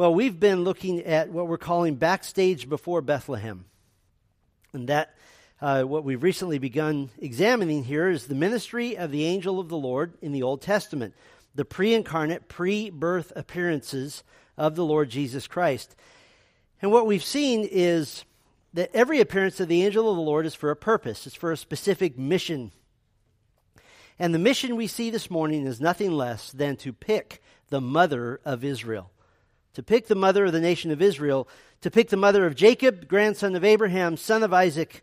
Well, we've been looking at what we're calling backstage before Bethlehem. And that, uh, what we've recently begun examining here is the ministry of the angel of the Lord in the Old Testament, the pre incarnate, pre birth appearances of the Lord Jesus Christ. And what we've seen is that every appearance of the angel of the Lord is for a purpose, it's for a specific mission. And the mission we see this morning is nothing less than to pick the mother of Israel to pick the mother of the nation of Israel, to pick the mother of Jacob, grandson of Abraham, son of Isaac,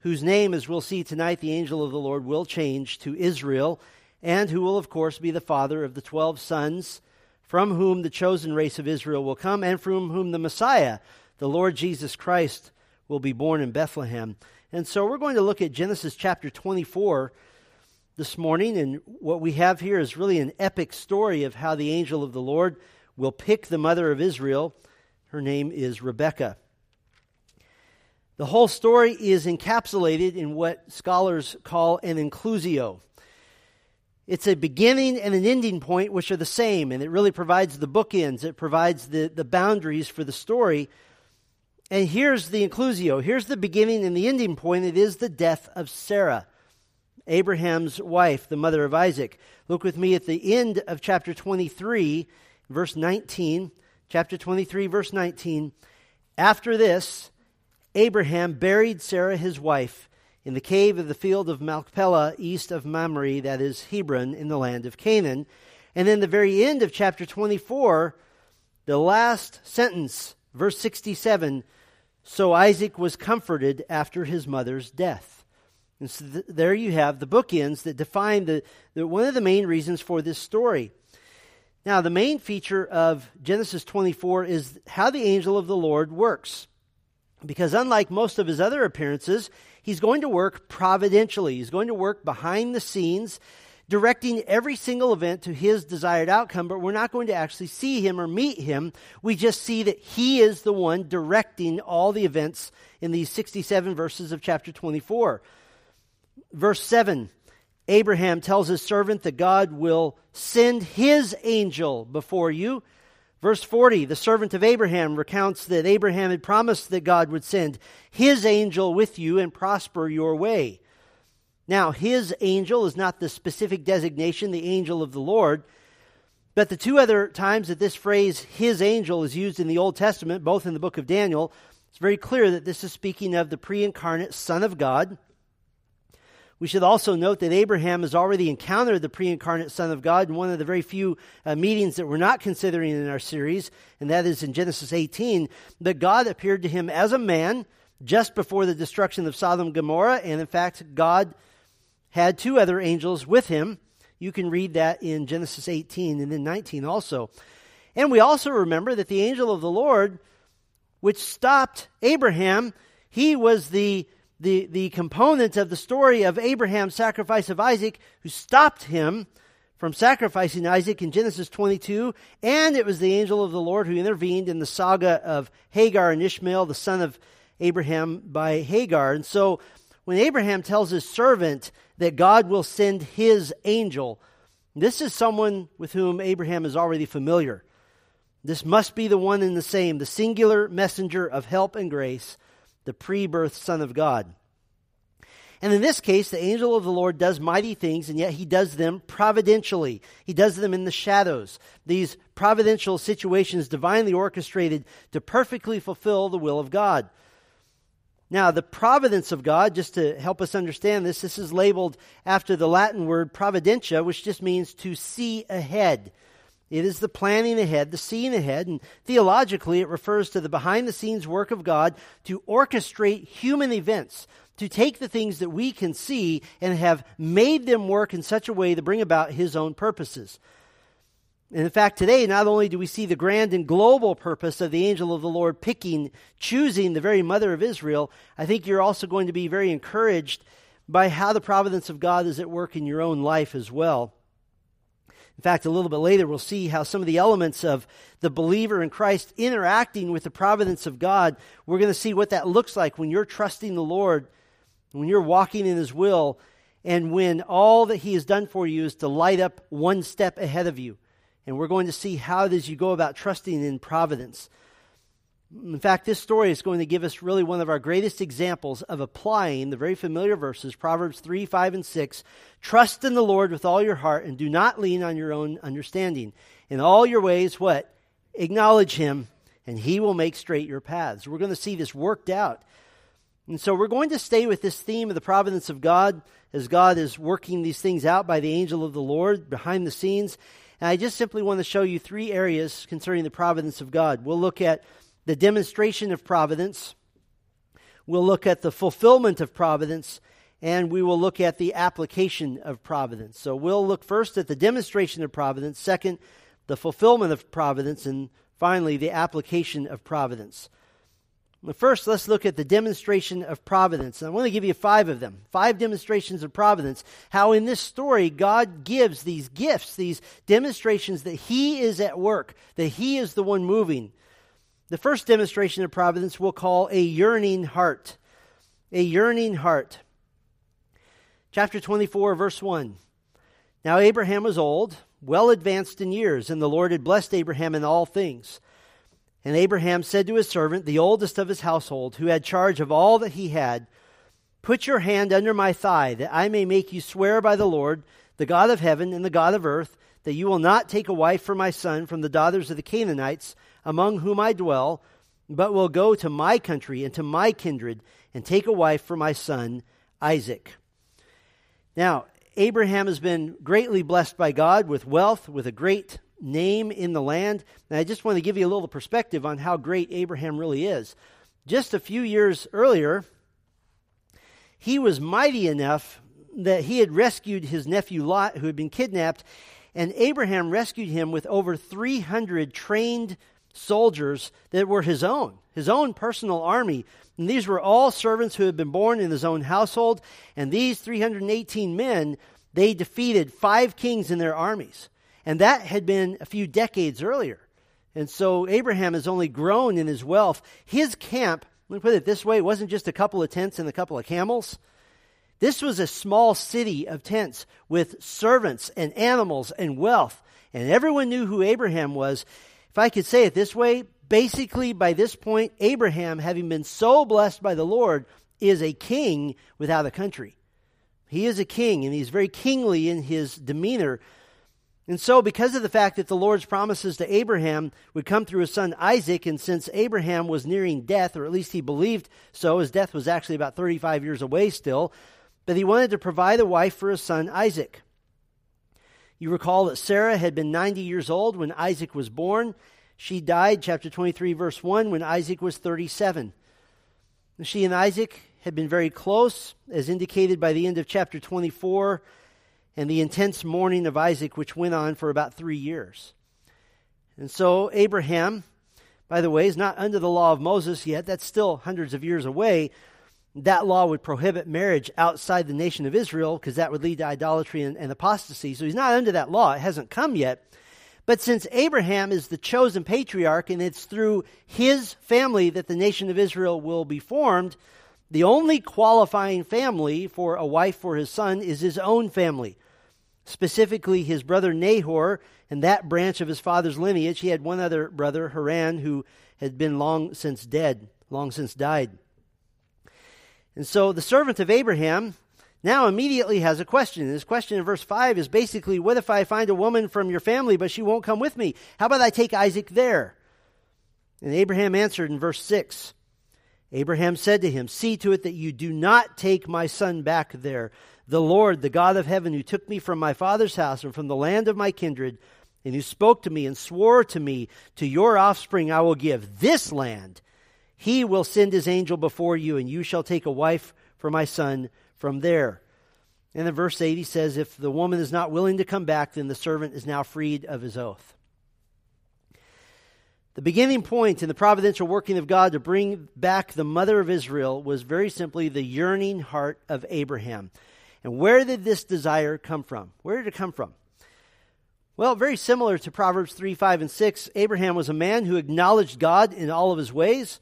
whose name, as we'll see tonight, the angel of the Lord will change to Israel, and who will, of course, be the father of the twelve sons from whom the chosen race of Israel will come, and from whom the Messiah, the Lord Jesus Christ, will be born in Bethlehem. And so we're going to look at Genesis chapter 24 this morning, and what we have here is really an epic story of how the angel of the Lord will pick the mother of Israel. Her name is Rebecca. The whole story is encapsulated in what scholars call an inclusio. It's a beginning and an ending point, which are the same, and it really provides the bookends. It provides the, the boundaries for the story. And here's the inclusio. Here's the beginning and the ending point. It is the death of Sarah, Abraham's wife, the mother of Isaac. Look with me at the end of chapter 23 verse 19, chapter 23, verse 19. After this, Abraham buried Sarah his wife in the cave of the field of Machpelah, east of Mamre, that is Hebron, in the land of Canaan. And then the very end of chapter 24, the last sentence, verse 67 So Isaac was comforted after his mother's death. And so th- there you have the bookends that define the, the, one of the main reasons for this story. Now, the main feature of Genesis 24 is how the angel of the Lord works. Because unlike most of his other appearances, he's going to work providentially. He's going to work behind the scenes, directing every single event to his desired outcome, but we're not going to actually see him or meet him. We just see that he is the one directing all the events in these 67 verses of chapter 24. Verse 7 Abraham tells his servant that God will send his angel before you. Verse 40, the servant of Abraham recounts that Abraham had promised that God would send his angel with you and prosper your way. Now, his angel is not the specific designation, the angel of the Lord, but the two other times that this phrase, his angel, is used in the Old Testament, both in the book of Daniel, it's very clear that this is speaking of the pre incarnate Son of God. We should also note that Abraham has already encountered the pre incarnate Son of God in one of the very few uh, meetings that we're not considering in our series, and that is in Genesis 18, that God appeared to him as a man just before the destruction of Sodom and Gomorrah, and in fact, God had two other angels with him. You can read that in Genesis 18 and then 19 also. And we also remember that the angel of the Lord, which stopped Abraham, he was the the, the component of the story of Abraham's sacrifice of Isaac, who stopped him from sacrificing Isaac in Genesis 22, and it was the angel of the Lord who intervened in the saga of Hagar and Ishmael, the son of Abraham by Hagar. And so when Abraham tells his servant that God will send his angel, this is someone with whom Abraham is already familiar. This must be the one and the same, the singular messenger of help and grace the pre birth Son of God. And in this case, the angel of the Lord does mighty things, and yet he does them providentially. He does them in the shadows. These providential situations divinely orchestrated to perfectly fulfill the will of God. Now, the providence of God, just to help us understand this, this is labeled after the Latin word providentia, which just means to see ahead. It is the planning ahead, the seeing ahead, and theologically it refers to the behind the scenes work of God to orchestrate human events, to take the things that we can see and have made them work in such a way to bring about His own purposes. And in fact, today, not only do we see the grand and global purpose of the angel of the Lord picking, choosing the very mother of Israel, I think you're also going to be very encouraged by how the providence of God is at work in your own life as well. In fact, a little bit later, we'll see how some of the elements of the believer in Christ interacting with the providence of God, we're going to see what that looks like when you're trusting the Lord, when you're walking in His will, and when all that He has done for you is to light up one step ahead of you. And we're going to see how does you go about trusting in providence. In fact, this story is going to give us really one of our greatest examples of applying the very familiar verses, Proverbs 3, 5, and 6. Trust in the Lord with all your heart and do not lean on your own understanding. In all your ways, what? Acknowledge him, and he will make straight your paths. We're going to see this worked out. And so we're going to stay with this theme of the providence of God as God is working these things out by the angel of the Lord behind the scenes. And I just simply want to show you three areas concerning the providence of God. We'll look at the demonstration of providence, we'll look at the fulfillment of providence, and we will look at the application of providence. So we'll look first at the demonstration of providence, second, the fulfillment of providence, and finally, the application of providence. First, let's look at the demonstration of providence. And I want to give you five of them. Five demonstrations of providence. How in this story, God gives these gifts, these demonstrations that He is at work, that He is the one moving. The first demonstration of providence we'll call a yearning heart. A yearning heart. Chapter 24, verse 1. Now Abraham was old, well advanced in years, and the Lord had blessed Abraham in all things. And Abraham said to his servant, the oldest of his household, who had charge of all that he had, Put your hand under my thigh, that I may make you swear by the Lord, the God of heaven and the God of earth, that you will not take a wife for my son from the daughters of the Canaanites, among whom I dwell, but will go to my country and to my kindred, and take a wife for my son Isaac. Now, Abraham has been greatly blessed by God with wealth, with a great name in the land. And I just want to give you a little perspective on how great Abraham really is. Just a few years earlier, he was mighty enough that he had rescued his nephew Lot, who had been kidnapped, and Abraham rescued him with over 300 trained soldiers that were his own, his own personal army. And these were all servants who had been born in his own household. And these 318 men, they defeated five kings in their armies. And that had been a few decades earlier. And so Abraham has only grown in his wealth. His camp, let me put it this way, it wasn't just a couple of tents and a couple of camels. This was a small city of tents with servants and animals and wealth. And everyone knew who Abraham was. If I could say it this way, basically by this point, Abraham, having been so blessed by the Lord, is a king without a country. He is a king, and he's very kingly in his demeanor. And so, because of the fact that the Lord's promises to Abraham would come through his son Isaac, and since Abraham was nearing death, or at least he believed so, his death was actually about 35 years away still, but he wanted to provide a wife for his son Isaac. You recall that Sarah had been 90 years old when Isaac was born. She died, chapter 23, verse 1, when Isaac was 37. She and Isaac had been very close, as indicated by the end of chapter 24 and the intense mourning of Isaac, which went on for about three years. And so, Abraham, by the way, is not under the law of Moses yet. That's still hundreds of years away. That law would prohibit marriage outside the nation of Israel because that would lead to idolatry and, and apostasy. So he's not under that law. It hasn't come yet. But since Abraham is the chosen patriarch and it's through his family that the nation of Israel will be formed, the only qualifying family for a wife for his son is his own family specifically his brother Nahor and that branch of his father's lineage. He had one other brother, Haran, who had been long since dead, long since died. And so the servant of Abraham now immediately has a question. His question in verse 5 is basically What if I find a woman from your family, but she won't come with me? How about I take Isaac there? And Abraham answered in verse 6 Abraham said to him, See to it that you do not take my son back there the Lord, the God of heaven, who took me from my father's house and from the land of my kindred, and who spoke to me and swore to me, To your offspring I will give this land. He will send his angel before you, and you shall take a wife for my son from there. And in verse 8, he says, If the woman is not willing to come back, then the servant is now freed of his oath. The beginning point in the providential working of God to bring back the mother of Israel was very simply the yearning heart of Abraham. And where did this desire come from? Where did it come from? Well, very similar to Proverbs 3, 5, and 6, Abraham was a man who acknowledged God in all of his ways.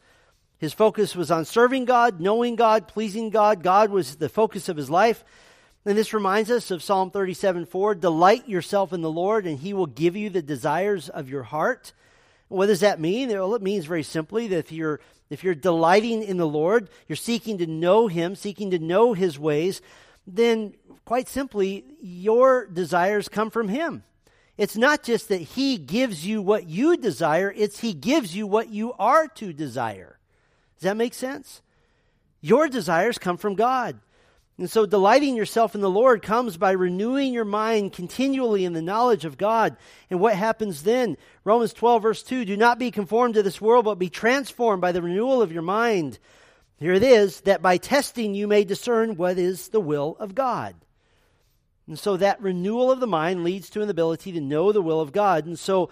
His focus was on serving God, knowing God, pleasing God. God was the focus of his life. And this reminds us of Psalm 37 4 Delight yourself in the Lord, and he will give you the desires of your heart. What does that mean? Well, it means very simply that if you're, if you're delighting in the Lord, you're seeking to know him, seeking to know his ways, then quite simply, your desires come from him. It's not just that he gives you what you desire, it's he gives you what you are to desire. Does that make sense? Your desires come from God. And so, delighting yourself in the Lord comes by renewing your mind continually in the knowledge of God. And what happens then? Romans 12, verse 2 Do not be conformed to this world, but be transformed by the renewal of your mind. Here it is that by testing you may discern what is the will of God. And so, that renewal of the mind leads to an ability to know the will of God. And so,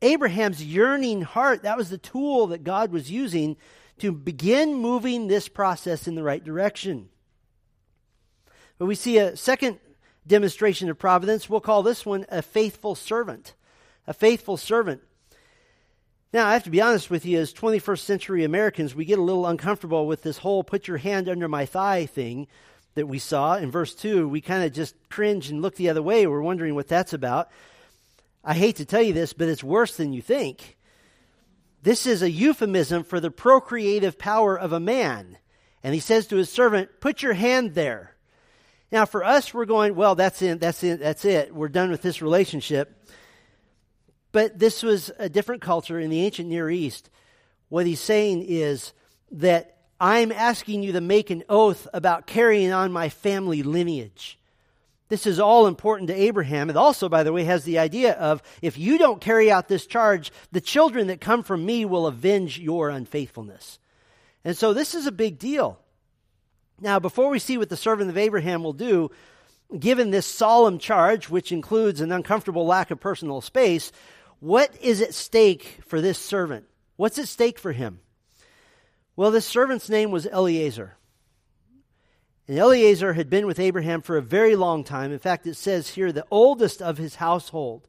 Abraham's yearning heart, that was the tool that God was using to begin moving this process in the right direction. But we see a second demonstration of providence. We'll call this one a faithful servant. A faithful servant. Now, I have to be honest with you, as 21st century Americans, we get a little uncomfortable with this whole put your hand under my thigh thing that we saw in verse 2. We kind of just cringe and look the other way. We're wondering what that's about. I hate to tell you this, but it's worse than you think. This is a euphemism for the procreative power of a man. And he says to his servant, Put your hand there. Now, for us, we're going, well, that's it, that's it, that's it. We're done with this relationship. But this was a different culture in the ancient Near East. What he's saying is that I'm asking you to make an oath about carrying on my family lineage. This is all important to Abraham. It also, by the way, has the idea of if you don't carry out this charge, the children that come from me will avenge your unfaithfulness. And so this is a big deal. Now, before we see what the servant of Abraham will do, given this solemn charge, which includes an uncomfortable lack of personal space, what is at stake for this servant? What's at stake for him? Well, this servant's name was Eliezer. And Eliezer had been with Abraham for a very long time. In fact, it says here, the oldest of his household.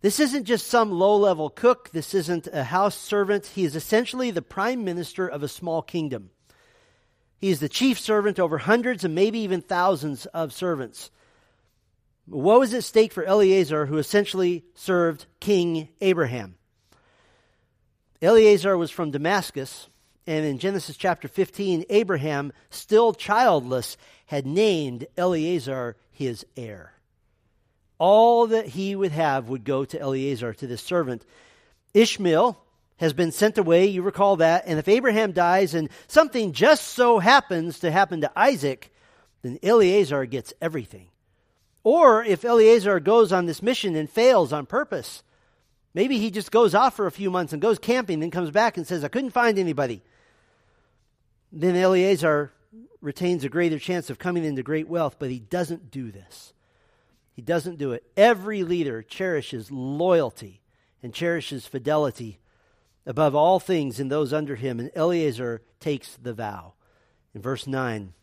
This isn't just some low level cook. This isn't a house servant. He is essentially the prime minister of a small kingdom. He is the chief servant over hundreds and maybe even thousands of servants. What was at stake for Eliezer, who essentially served King Abraham? Eliezer was from Damascus, and in Genesis chapter 15, Abraham, still childless, had named Eleazar his heir. All that he would have would go to Eleazar, to this servant. Ishmael, has been sent away. You recall that. And if Abraham dies and something just so happens to happen to Isaac, then Eleazar gets everything. Or if Eleazar goes on this mission and fails on purpose, maybe he just goes off for a few months and goes camping, then comes back and says, I couldn't find anybody. Then Eleazar retains a greater chance of coming into great wealth, but he doesn't do this. He doesn't do it. Every leader cherishes loyalty and cherishes fidelity above all things in those under him. And Eleazar takes the vow. In verse 9,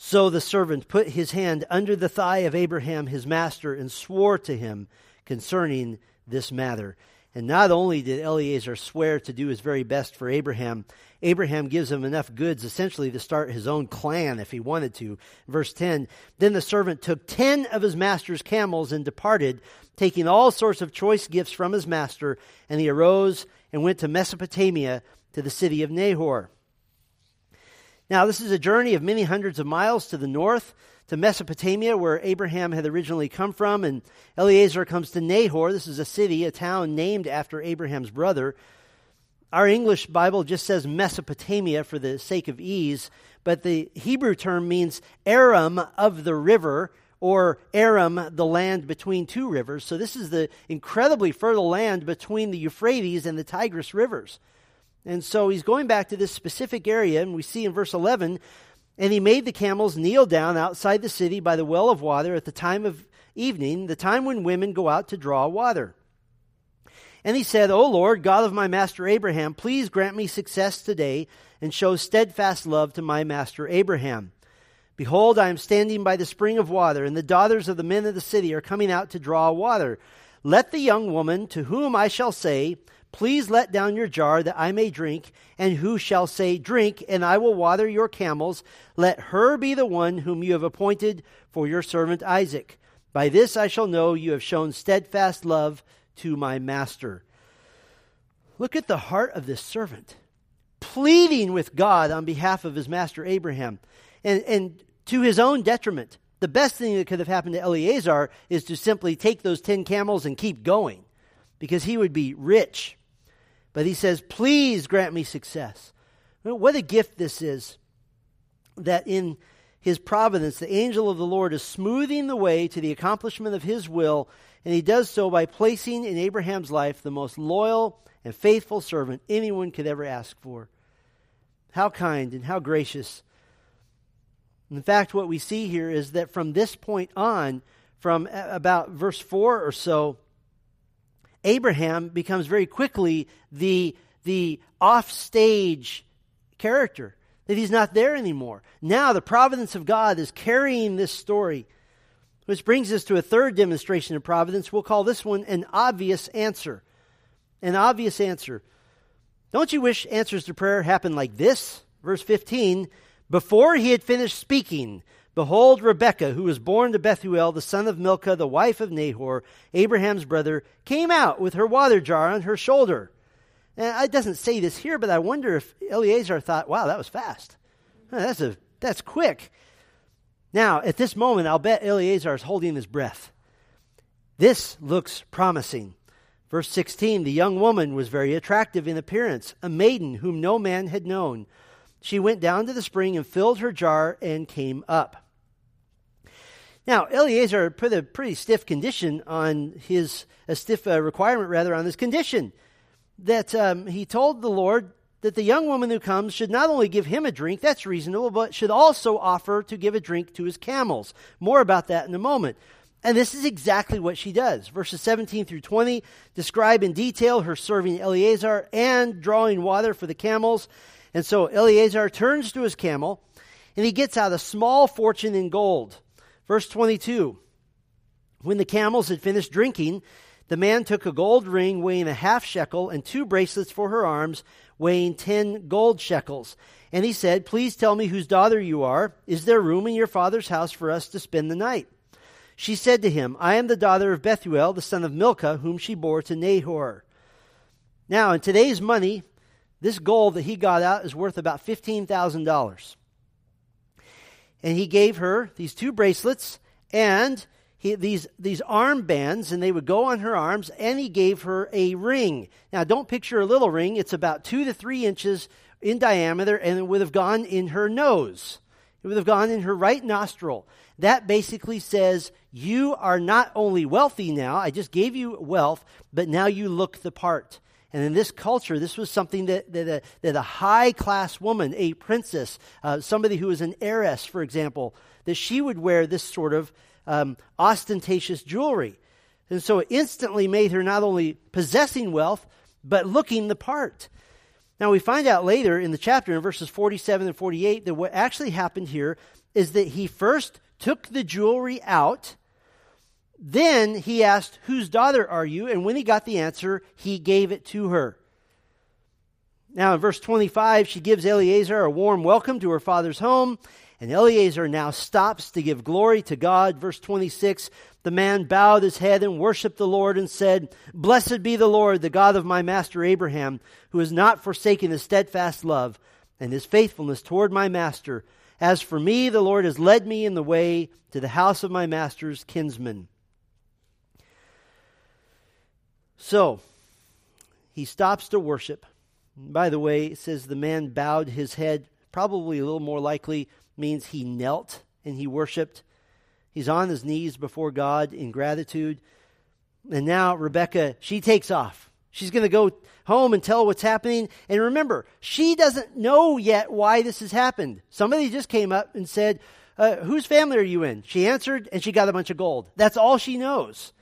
so the servant put his hand under the thigh of Abraham, his master, and swore to him concerning this matter. And not only did Eleazar swear to do his very best for Abraham, Abraham gives him enough goods essentially to start his own clan if he wanted to. Verse 10 Then the servant took ten of his master's camels and departed, taking all sorts of choice gifts from his master, and he arose and went to Mesopotamia to the city of Nahor. Now, this is a journey of many hundreds of miles to the north to Mesopotamia, where Abraham had originally come from, and Eliezer comes to Nahor. This is a city, a town named after Abraham's brother. Our English Bible just says Mesopotamia for the sake of ease, but the Hebrew term means Aram of the river, or Aram, the land between two rivers. So this is the incredibly fertile land between the Euphrates and the Tigris rivers. And so he's going back to this specific area, and we see in verse 11, and he made the camels kneel down outside the city by the well of water at the time of evening, the time when women go out to draw water. And he said, O Lord, God of my master Abraham, please grant me success today and show steadfast love to my master Abraham. Behold, I am standing by the spring of water, and the daughters of the men of the city are coming out to draw water. Let the young woman to whom I shall say, Please let down your jar that I may drink, and who shall say, Drink, and I will water your camels, let her be the one whom you have appointed for your servant Isaac. By this I shall know you have shown steadfast love to my master. Look at the heart of this servant, pleading with God on behalf of his master Abraham, and, and to his own detriment. The best thing that could have happened to Eleazar is to simply take those 10 camels and keep going because he would be rich. But he says, Please grant me success. What a gift this is that in his providence, the angel of the Lord is smoothing the way to the accomplishment of his will, and he does so by placing in Abraham's life the most loyal and faithful servant anyone could ever ask for. How kind and how gracious. In fact, what we see here is that from this point on, from about verse 4 or so, Abraham becomes very quickly the, the offstage character, that he's not there anymore. Now, the providence of God is carrying this story, which brings us to a third demonstration of providence. We'll call this one an obvious answer. An obvious answer. Don't you wish answers to prayer happen like this? Verse 15 Before he had finished speaking, Behold, Rebekah, who was born to Bethuel, the son of Milcah, the wife of Nahor, Abraham's brother, came out with her water jar on her shoulder. And it doesn't say this here, but I wonder if Eleazar thought, wow, that was fast. That's, a, that's quick. Now, at this moment, I'll bet Eleazar is holding his breath. This looks promising. Verse 16 The young woman was very attractive in appearance, a maiden whom no man had known. She went down to the spring and filled her jar and came up. Now, Eleazar put a pretty stiff condition on his, a stiff uh, requirement rather on his condition that um, he told the Lord that the young woman who comes should not only give him a drink, that's reasonable, but should also offer to give a drink to his camels. More about that in a moment. And this is exactly what she does. Verses 17 through 20 describe in detail her serving Eleazar and drawing water for the camels. And so Eleazar turns to his camel and he gets out a small fortune in gold. Verse 22 When the camels had finished drinking, the man took a gold ring weighing a half shekel and two bracelets for her arms weighing ten gold shekels. And he said, Please tell me whose daughter you are. Is there room in your father's house for us to spend the night? She said to him, I am the daughter of Bethuel, the son of Milcah, whom she bore to Nahor. Now, in today's money, this gold that he got out is worth about $15,000. And he gave her these two bracelets and he, these, these armbands, and they would go on her arms, and he gave her a ring. Now, don't picture a little ring. It's about two to three inches in diameter, and it would have gone in her nose. It would have gone in her right nostril. That basically says, You are not only wealthy now, I just gave you wealth, but now you look the part. And in this culture, this was something that, that, a, that a high class woman, a princess, uh, somebody who was an heiress, for example, that she would wear this sort of um, ostentatious jewelry. And so it instantly made her not only possessing wealth, but looking the part. Now we find out later in the chapter, in verses 47 and 48, that what actually happened here is that he first took the jewelry out then he asked, Whose daughter are you? And when he got the answer, he gave it to her. Now, in verse 25, she gives Eleazar a warm welcome to her father's home, and Eleazar now stops to give glory to God. Verse 26, the man bowed his head and worshiped the Lord and said, Blessed be the Lord, the God of my master Abraham, who has not forsaken his steadfast love and his faithfulness toward my master. As for me, the Lord has led me in the way to the house of my master's kinsman. So, he stops to worship. By the way, it says the man bowed his head. Probably a little more likely means he knelt and he worshiped. He's on his knees before God in gratitude. And now Rebecca, she takes off. She's going to go home and tell what's happening. And remember, she doesn't know yet why this has happened. Somebody just came up and said, uh, Whose family are you in? She answered, and she got a bunch of gold. That's all she knows.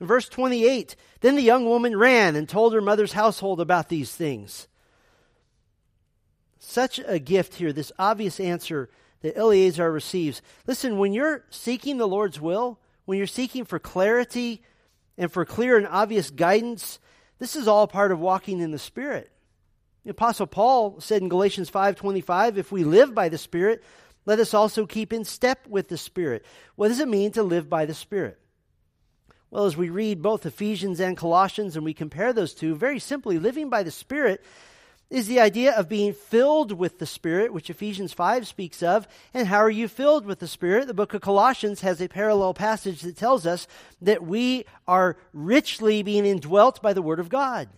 In verse 28, then the young woman ran and told her mother's household about these things. Such a gift here, this obvious answer that Eleazar receives. Listen, when you're seeking the Lord's will, when you're seeking for clarity and for clear and obvious guidance. This is all part of walking in the Spirit. The Apostle Paul said in Galatians 5:25, "If we live by the Spirit, let us also keep in step with the Spirit." What does it mean to live by the Spirit? Well, as we read both Ephesians and Colossians and we compare those two, very simply, living by the Spirit is the idea of being filled with the Spirit, which Ephesians 5 speaks of. And how are you filled with the Spirit? The book of Colossians has a parallel passage that tells us that we are richly being indwelt by the Word of God.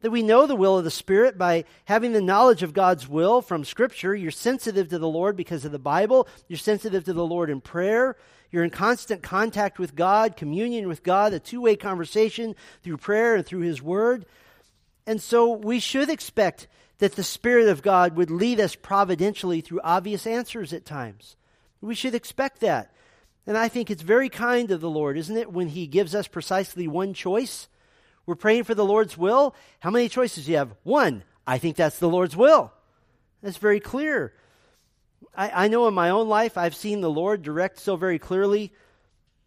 That we know the will of the Spirit by having the knowledge of God's will from Scripture. You're sensitive to the Lord because of the Bible. You're sensitive to the Lord in prayer. You're in constant contact with God, communion with God, a two way conversation through prayer and through His Word. And so we should expect that the Spirit of God would lead us providentially through obvious answers at times. We should expect that. And I think it's very kind of the Lord, isn't it, when He gives us precisely one choice? We're praying for the Lord's will. How many choices do you have? One. I think that's the Lord's will. That's very clear. I, I know in my own life I've seen the Lord direct so very clearly.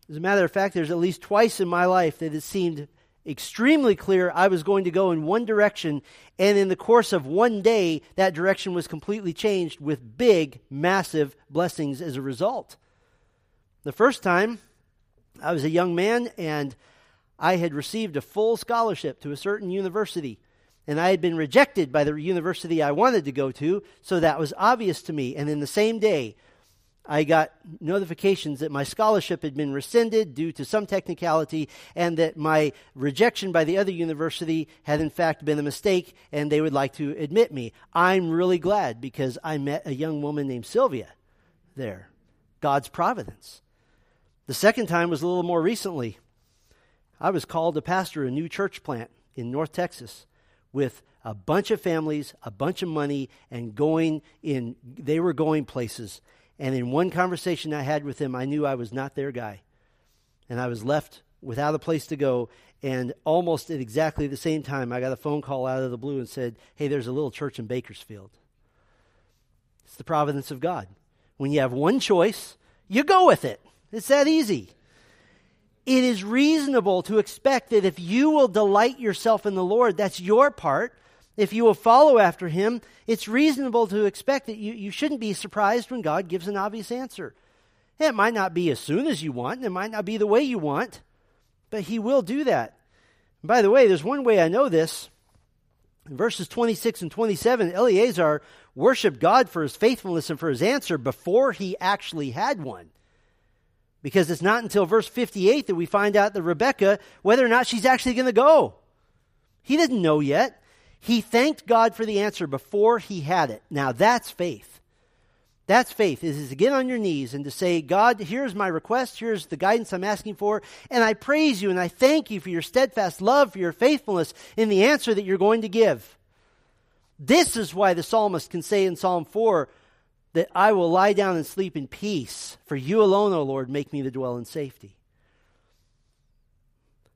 As a matter of fact, there's at least twice in my life that it seemed extremely clear I was going to go in one direction, and in the course of one day, that direction was completely changed with big, massive blessings as a result. The first time, I was a young man, and I had received a full scholarship to a certain university. And I had been rejected by the university I wanted to go to, so that was obvious to me. And in the same day, I got notifications that my scholarship had been rescinded due to some technicality and that my rejection by the other university had in fact been a mistake and they would like to admit me. I'm really glad because I met a young woman named Sylvia there. God's providence. The second time was a little more recently. I was called to pastor a new church plant in North Texas with a bunch of families, a bunch of money, and going in, they were going places. And in one conversation I had with him, I knew I was not their guy. And I was left without a place to go. And almost at exactly the same time, I got a phone call out of the blue and said, Hey, there's a little church in Bakersfield. It's the providence of God. When you have one choice, you go with it. It's that easy. It is reasonable to expect that if you will delight yourself in the Lord, that's your part, if you will follow after him, it's reasonable to expect that you, you shouldn't be surprised when God gives an obvious answer. It might not be as soon as you want, and it might not be the way you want, but he will do that. And by the way, there's one way I know this. In verses 26 and 27, Eleazar worshiped God for his faithfulness and for his answer before he actually had one. Because it's not until verse 58 that we find out that Rebecca, whether or not she's actually going to go. He didn't know yet. He thanked God for the answer before he had it. Now that's faith. That's faith, is to get on your knees and to say, God, here's my request, here's the guidance I'm asking for, and I praise you and I thank you for your steadfast love, for your faithfulness in the answer that you're going to give. This is why the psalmist can say in Psalm 4 that I will lie down and sleep in peace, for you alone, O Lord, make me to dwell in safety.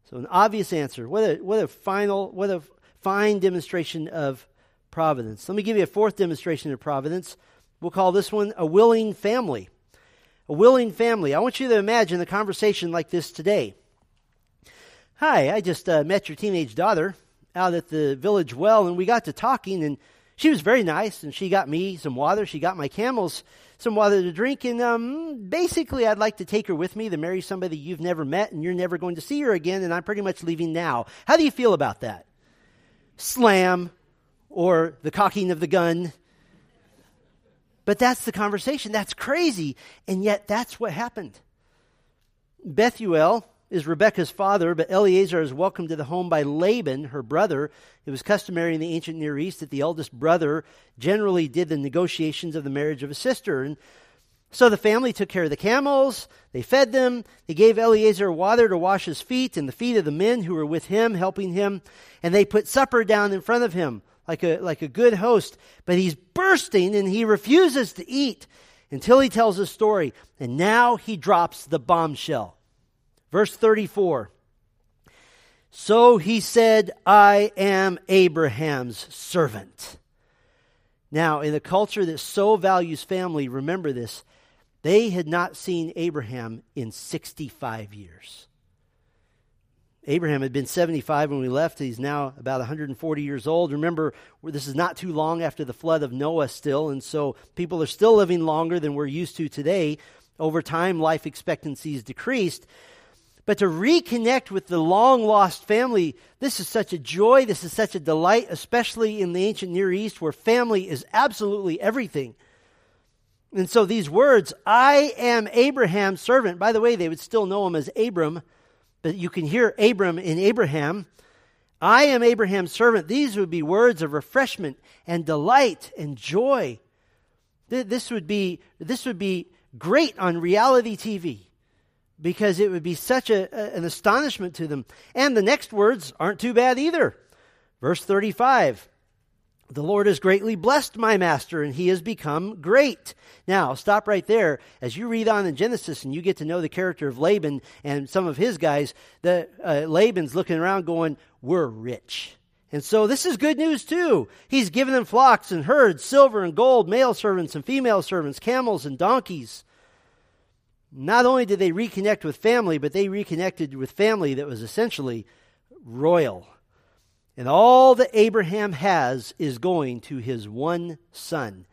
So, an obvious answer. What a, what a final, what a fine demonstration of providence. Let me give you a fourth demonstration of providence. We'll call this one a willing family. A willing family. I want you to imagine a conversation like this today. Hi, I just uh, met your teenage daughter out at the village well, and we got to talking, and she was very nice, and she got me some water. She got my camels some water to drink, and um, basically, I'd like to take her with me to marry somebody you've never met, and you're never going to see her again, and I'm pretty much leaving now. How do you feel about that? Slam or the cocking of the gun. But that's the conversation. That's crazy. And yet, that's what happened. Bethuel is Rebekah's father, but Eleazar is welcomed to the home by Laban, her brother. It was customary in the ancient Near East that the eldest brother generally did the negotiations of the marriage of a sister. And so the family took care of the camels, they fed them, they gave Eleazar water to wash his feet and the feet of the men who were with him, helping him, and they put supper down in front of him like a, like a good host. But he's bursting and he refuses to eat until he tells his story. And now he drops the bombshell. Verse 34. So he said, I am Abraham's servant. Now, in a culture that so values family, remember this they had not seen Abraham in 65 years. Abraham had been 75 when we left. He's now about 140 years old. Remember, this is not too long after the flood of Noah, still, and so people are still living longer than we're used to today. Over time, life expectancy has decreased. But to reconnect with the long lost family, this is such a joy. This is such a delight, especially in the ancient Near East where family is absolutely everything. And so these words, I am Abraham's servant. By the way, they would still know him as Abram but you can hear Abram in Abraham. I am Abraham's servant. These would be words of refreshment and delight and joy. This would be, this would be great on reality TV because it would be such a, an astonishment to them. And the next words aren't too bad either. Verse 35 the Lord has greatly blessed my master, and he has become great. Now, stop right there. As you read on in Genesis and you get to know the character of Laban and some of his guys, the, uh, Laban's looking around going, We're rich. And so this is good news too. He's given them flocks and herds, silver and gold, male servants and female servants, camels and donkeys. Not only did they reconnect with family, but they reconnected with family that was essentially royal. And all that Abraham has is going to his one son.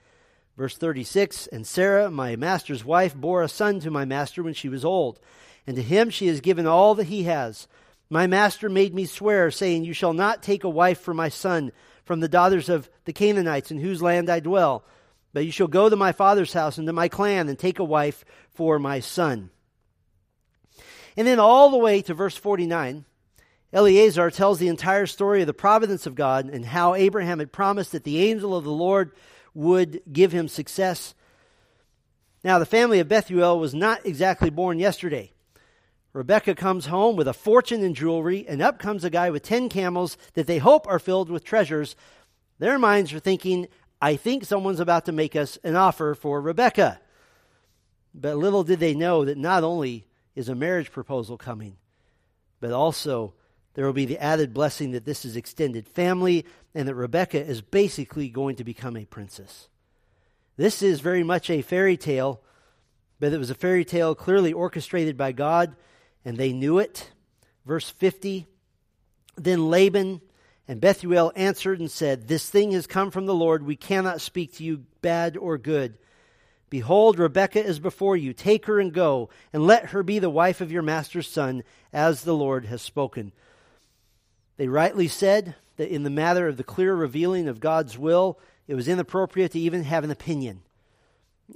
Verse 36 And Sarah, my master's wife, bore a son to my master when she was old, and to him she has given all that he has. My master made me swear, saying, You shall not take a wife for my son from the daughters of the Canaanites in whose land I dwell, but you shall go to my father's house and to my clan and take a wife for my son. And then all the way to verse 49. Eliezer tells the entire story of the providence of God and how Abraham had promised that the angel of the Lord would give him success. Now, the family of Bethuel was not exactly born yesterday. Rebecca comes home with a fortune in jewelry, and up comes a guy with 10 camels that they hope are filled with treasures. Their minds are thinking, I think someone's about to make us an offer for Rebecca. But little did they know that not only is a marriage proposal coming, but also there will be the added blessing that this is extended family and that Rebecca is basically going to become a princess. This is very much a fairy tale, but it was a fairy tale clearly orchestrated by God, and they knew it. Verse 50 Then Laban and Bethuel answered and said, This thing has come from the Lord. We cannot speak to you bad or good. Behold, Rebekah is before you. Take her and go, and let her be the wife of your master's son, as the Lord has spoken. They rightly said that in the matter of the clear revealing of God's will, it was inappropriate to even have an opinion,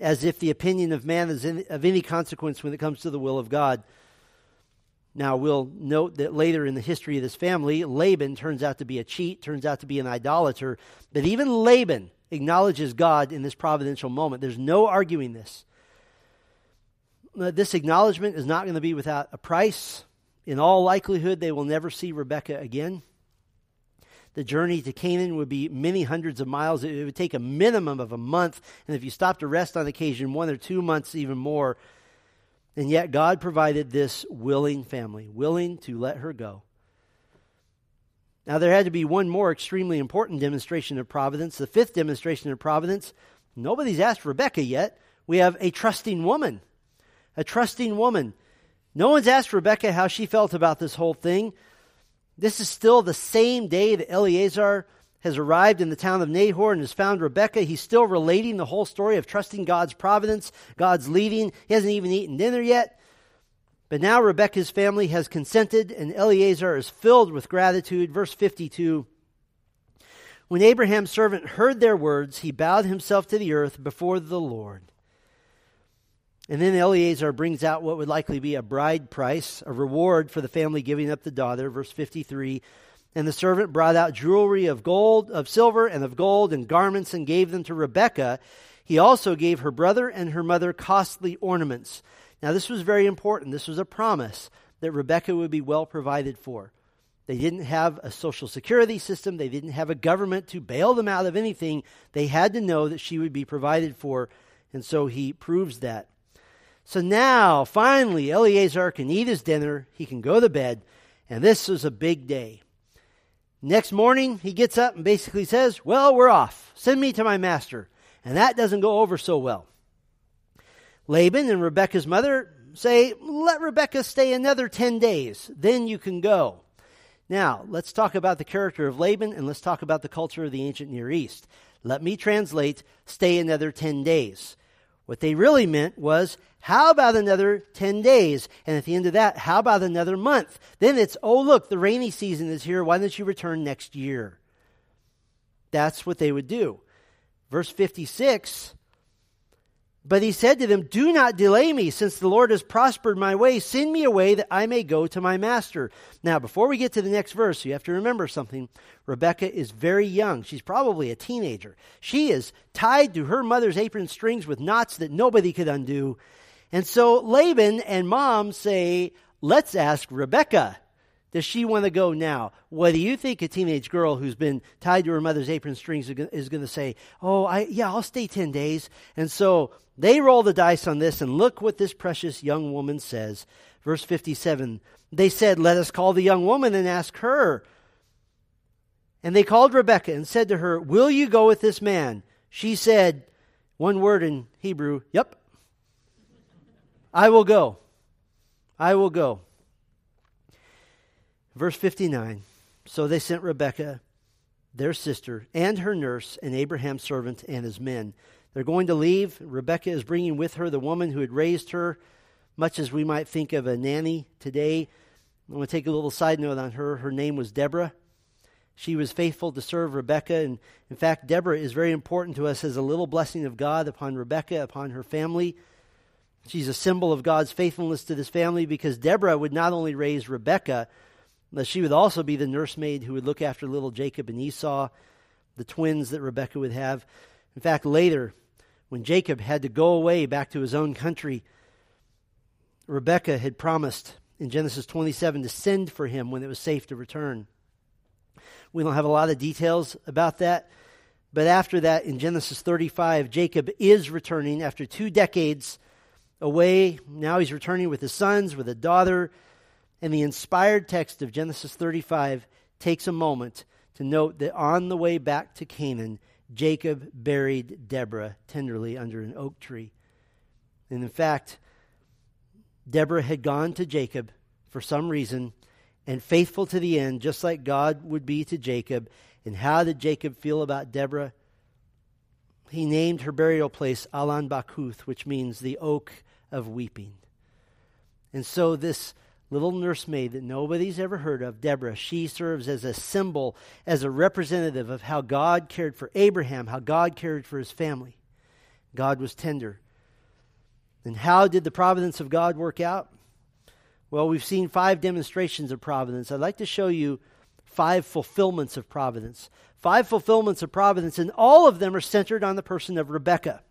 as if the opinion of man is in, of any consequence when it comes to the will of God. Now, we'll note that later in the history of this family, Laban turns out to be a cheat, turns out to be an idolater. But even Laban acknowledges God in this providential moment. There's no arguing this. This acknowledgement is not going to be without a price. In all likelihood, they will never see Rebekah again. The journey to Canaan would be many hundreds of miles. It would take a minimum of a month, and if you stopped to rest on occasion, one or two months, even more. And yet, God provided this willing family, willing to let her go. Now, there had to be one more extremely important demonstration of providence. The fifth demonstration of providence. Nobody's asked Rebecca yet. We have a trusting woman. A trusting woman. No one's asked Rebecca how she felt about this whole thing. This is still the same day that Eleazar has arrived in the town of Nahor and has found Rebecca. He's still relating the whole story of trusting God's providence, God's leading. He hasn't even eaten dinner yet. But now Rebecca's family has consented, and Eleazar is filled with gratitude. Verse 52 When Abraham's servant heard their words, he bowed himself to the earth before the Lord. And then Eleazar brings out what would likely be a bride price, a reward for the family giving up the daughter, verse 53. And the servant brought out jewelry of gold, of silver, and of gold, and garments, and gave them to Rebekah. He also gave her brother and her mother costly ornaments. Now, this was very important. This was a promise that Rebekah would be well provided for. They didn't have a social security system, they didn't have a government to bail them out of anything. They had to know that she would be provided for, and so he proves that. So now, finally, Eleazar can eat his dinner, he can go to bed, and this is a big day. Next morning, he gets up and basically says, Well, we're off. Send me to my master. And that doesn't go over so well. Laban and Rebekah's mother say, Let Rebekah stay another 10 days, then you can go. Now, let's talk about the character of Laban and let's talk about the culture of the ancient Near East. Let me translate stay another 10 days. What they really meant was, how about another 10 days? And at the end of that, how about another month? Then it's, oh, look, the rainy season is here. Why don't you return next year? That's what they would do. Verse 56 But he said to them, Do not delay me, since the Lord has prospered my way. Send me away that I may go to my master. Now, before we get to the next verse, you have to remember something. Rebecca is very young. She's probably a teenager. She is tied to her mother's apron strings with knots that nobody could undo. And so Laban and mom say, Let's ask Rebecca. Does she want to go now? What do you think a teenage girl who's been tied to her mother's apron strings is going to say? Oh, I, yeah, I'll stay 10 days. And so they roll the dice on this, and look what this precious young woman says. Verse 57 They said, Let us call the young woman and ask her. And they called Rebekah and said to her, Will you go with this man? She said, one word in Hebrew, Yep. I will go. I will go. Verse 59 So they sent Rebekah, their sister, and her nurse, and Abraham's servant, and his men. They're going to leave. Rebekah is bringing with her the woman who had raised her, much as we might think of a nanny today. I want to take a little side note on her. Her name was Deborah. She was faithful to serve Rebekah. And in fact, Deborah is very important to us as a little blessing of God upon Rebekah, upon her family. She's a symbol of God's faithfulness to this family because Deborah would not only raise Rebekah, that she would also be the nursemaid who would look after little Jacob and Esau, the twins that Rebekah would have. In fact, later, when Jacob had to go away back to his own country, Rebekah had promised in Genesis 27 to send for him when it was safe to return. We don't have a lot of details about that, but after that, in Genesis 35, Jacob is returning after two decades away. Now he's returning with his sons, with a daughter, and the inspired text of Genesis 35 takes a moment to note that on the way back to Canaan, Jacob buried Deborah tenderly under an oak tree. And in fact, Deborah had gone to Jacob for some reason and faithful to the end, just like God would be to Jacob. And how did Jacob feel about Deborah? He named her burial place Allon Bakuth, which means the oak of weeping. And so this little nursemaid that nobody's ever heard of, Deborah, she serves as a symbol, as a representative of how God cared for Abraham, how God cared for his family. God was tender. And how did the providence of God work out? Well, we've seen five demonstrations of providence. I'd like to show you five fulfillments of providence. Five fulfillments of providence, and all of them are centered on the person of Rebekah.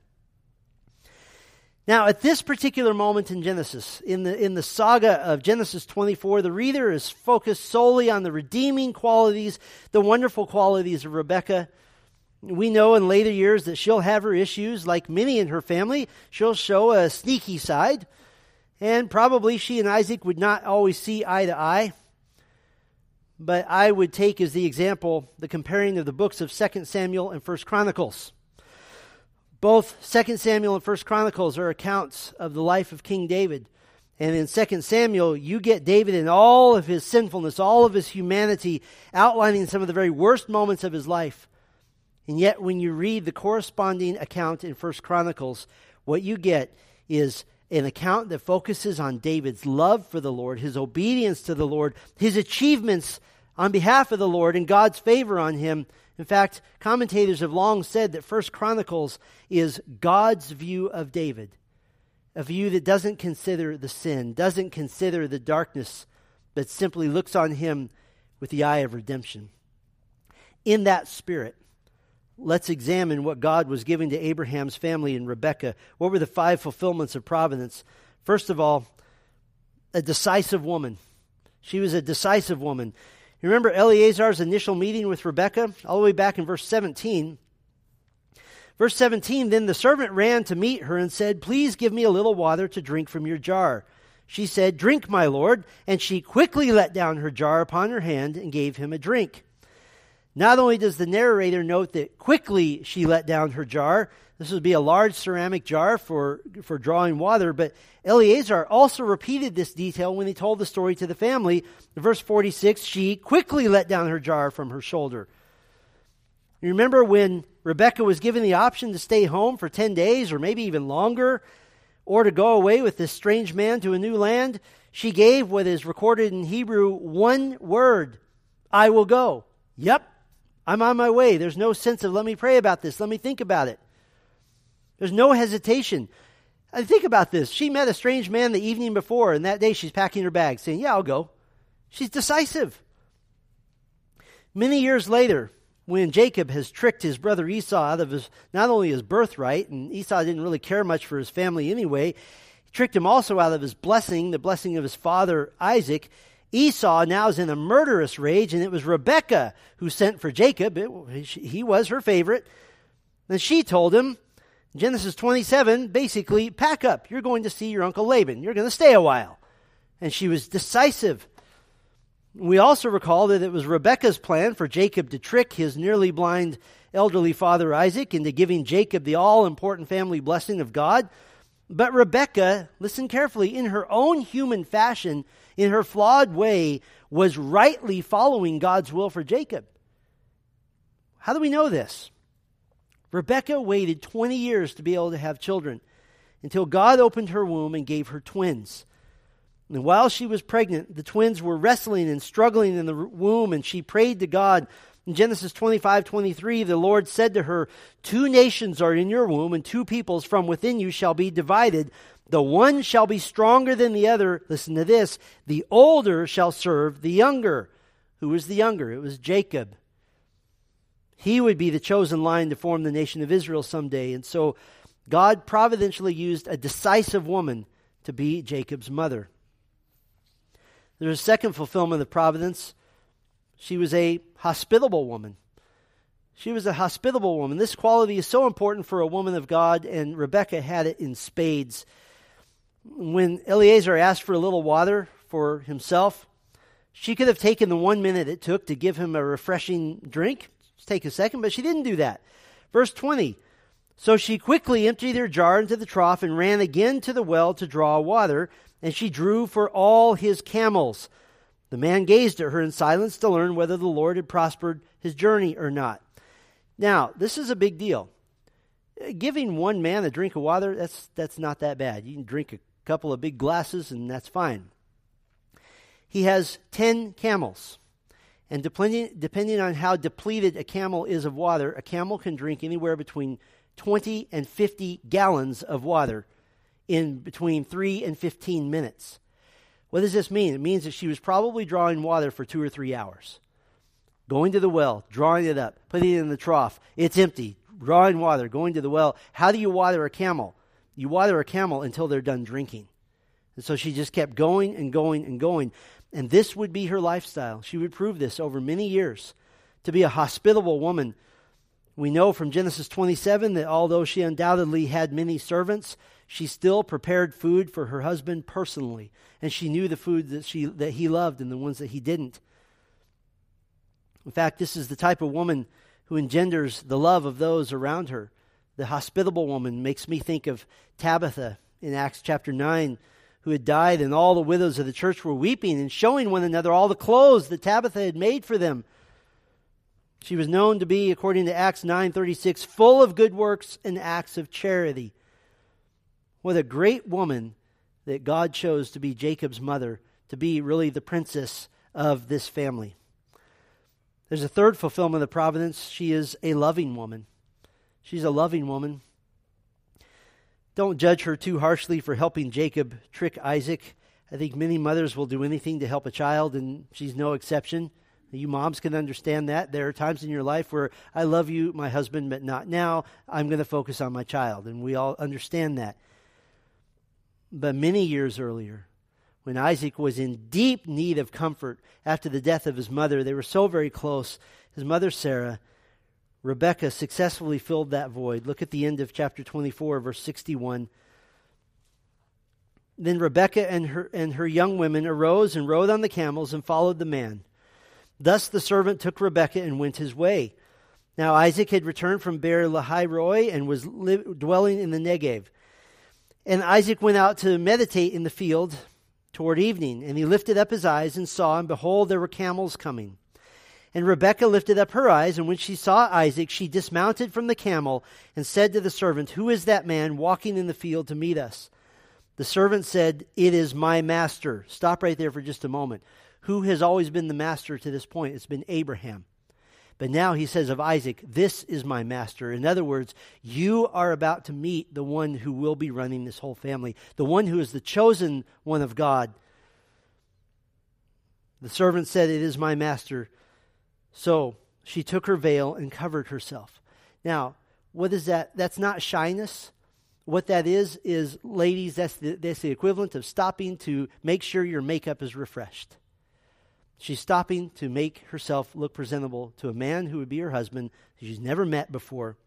Now, at this particular moment in Genesis, in the, in the saga of Genesis 24, the reader is focused solely on the redeeming qualities, the wonderful qualities of Rebecca. We know in later years that she'll have her issues, like many in her family. She'll show a sneaky side, and probably she and Isaac would not always see eye to eye. But I would take as the example the comparing of the books of 2 Samuel and 1 Chronicles. Both 2 Samuel and 1 Chronicles are accounts of the life of King David. And in 2 Samuel, you get David in all of his sinfulness, all of his humanity, outlining some of the very worst moments of his life. And yet, when you read the corresponding account in 1 Chronicles, what you get is an account that focuses on David's love for the Lord, his obedience to the Lord, his achievements on behalf of the Lord, and God's favor on him, in fact, commentators have long said that First Chronicles is God's view of David, a view that doesn't consider the sin, doesn't consider the darkness, but simply looks on him with the eye of redemption. In that spirit, let's examine what God was giving to Abraham's family and Rebekah. What were the five fulfillments of providence? First of all, a decisive woman. She was a decisive woman. Remember Eleazar's initial meeting with Rebekah? All the way back in verse 17. Verse 17 Then the servant ran to meet her and said, Please give me a little water to drink from your jar. She said, Drink, my lord. And she quickly let down her jar upon her hand and gave him a drink. Not only does the narrator note that quickly she let down her jar, this would be a large ceramic jar for, for drawing water, but Eleazar also repeated this detail when he told the story to the family. In verse 46, she quickly let down her jar from her shoulder. You remember when Rebecca was given the option to stay home for 10 days or maybe even longer, or to go away with this strange man to a new land? She gave what is recorded in Hebrew one word I will go. Yep, I'm on my way. There's no sense of let me pray about this, let me think about it. There's no hesitation. I think about this. She met a strange man the evening before, and that day she's packing her bag, saying, Yeah, I'll go. She's decisive. Many years later, when Jacob has tricked his brother Esau out of his not only his birthright, and Esau didn't really care much for his family anyway, he tricked him also out of his blessing, the blessing of his father Isaac. Esau now is in a murderous rage, and it was Rebekah who sent for Jacob. It, he was her favorite. And she told him, Genesis 27, basically, pack up. You're going to see your uncle Laban. You're going to stay a while. And she was decisive. We also recall that it was Rebekah's plan for Jacob to trick his nearly blind elderly father Isaac into giving Jacob the all important family blessing of God. But Rebecca, listen carefully, in her own human fashion, in her flawed way, was rightly following God's will for Jacob. How do we know this? Rebecca waited 20 years to be able to have children until God opened her womb and gave her twins. And while she was pregnant, the twins were wrestling and struggling in the womb, and she prayed to God. In Genesis 25 23, the Lord said to her, Two nations are in your womb, and two peoples from within you shall be divided. The one shall be stronger than the other. Listen to this. The older shall serve the younger. Who was the younger? It was Jacob. He would be the chosen line to form the nation of Israel someday. And so God providentially used a decisive woman to be Jacob's mother. There's a second fulfillment of providence. She was a hospitable woman. She was a hospitable woman. This quality is so important for a woman of God, and Rebecca had it in spades. When Eleazar asked for a little water for himself, she could have taken the one minute it took to give him a refreshing drink take a second, but she didn't do that. Verse 20. So she quickly emptied her jar into the trough and ran again to the well to draw water, and she drew for all his camels. The man gazed at her in silence to learn whether the Lord had prospered his journey or not. Now, this is a big deal. Giving one man a drink of water, that's, that's not that bad. You can drink a couple of big glasses, and that's fine. He has 10 camels. And depending, depending on how depleted a camel is of water, a camel can drink anywhere between 20 and 50 gallons of water in between 3 and 15 minutes. What does this mean? It means that she was probably drawing water for two or three hours. Going to the well, drawing it up, putting it in the trough. It's empty. Drawing water, going to the well. How do you water a camel? You water a camel until they're done drinking. And so she just kept going and going and going. And this would be her lifestyle. She would prove this over many years to be a hospitable woman. We know from Genesis 27 that although she undoubtedly had many servants, she still prepared food for her husband personally, and she knew the food that, she, that he loved and the ones that he didn't. In fact, this is the type of woman who engenders the love of those around her. The hospitable woman makes me think of Tabitha in Acts chapter 9 who had died, and all the widows of the church were weeping and showing one another all the clothes that Tabitha had made for them. She was known to be, according to Acts 9:36, full of good works and acts of charity. What a great woman that God chose to be Jacob's mother, to be really the princess of this family. There's a third fulfillment of the providence. She is a loving woman. She's a loving woman. Don't judge her too harshly for helping Jacob trick Isaac. I think many mothers will do anything to help a child, and she's no exception. You moms can understand that. There are times in your life where I love you, my husband, but not now. I'm going to focus on my child, and we all understand that. But many years earlier, when Isaac was in deep need of comfort after the death of his mother, they were so very close. His mother, Sarah, Rebecca successfully filled that void. Look at the end of chapter 24, verse 61. Then Rebekah and her, and her young women arose and rode on the camels and followed the man. Thus the servant took Rebekah and went his way. Now Isaac had returned from Beer Lahai Roi and was li- dwelling in the Negev. And Isaac went out to meditate in the field toward evening, and he lifted up his eyes and saw, and behold, there were camels coming. And Rebekah lifted up her eyes, and when she saw Isaac, she dismounted from the camel and said to the servant, Who is that man walking in the field to meet us? The servant said, It is my master. Stop right there for just a moment. Who has always been the master to this point? It's been Abraham. But now he says of Isaac, This is my master. In other words, you are about to meet the one who will be running this whole family, the one who is the chosen one of God. The servant said, It is my master. So she took her veil and covered herself. Now, what is that? That's not shyness. What that is, is, ladies, that's the, that's the equivalent of stopping to make sure your makeup is refreshed. She's stopping to make herself look presentable to a man who would be her husband she's never met before.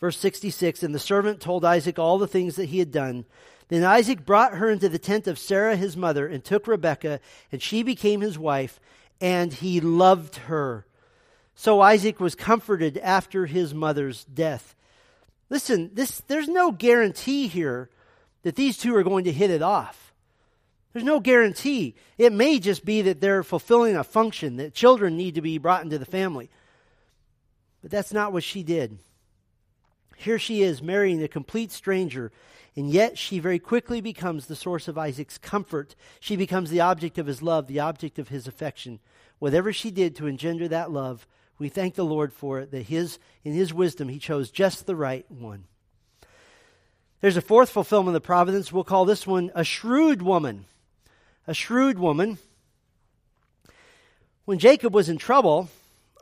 Verse 66 And the servant told Isaac all the things that he had done. Then Isaac brought her into the tent of Sarah his mother and took Rebekah, and she became his wife, and he loved her. So Isaac was comforted after his mother's death. Listen, this, there's no guarantee here that these two are going to hit it off. There's no guarantee. It may just be that they're fulfilling a function, that children need to be brought into the family. But that's not what she did. Here she is marrying a complete stranger, and yet she very quickly becomes the source of Isaac's comfort. She becomes the object of his love, the object of his affection. Whatever she did to engender that love, we thank the Lord for it, that his, in his wisdom he chose just the right one. There's a fourth fulfillment of the providence. We'll call this one a shrewd woman a shrewd woman. When Jacob was in trouble,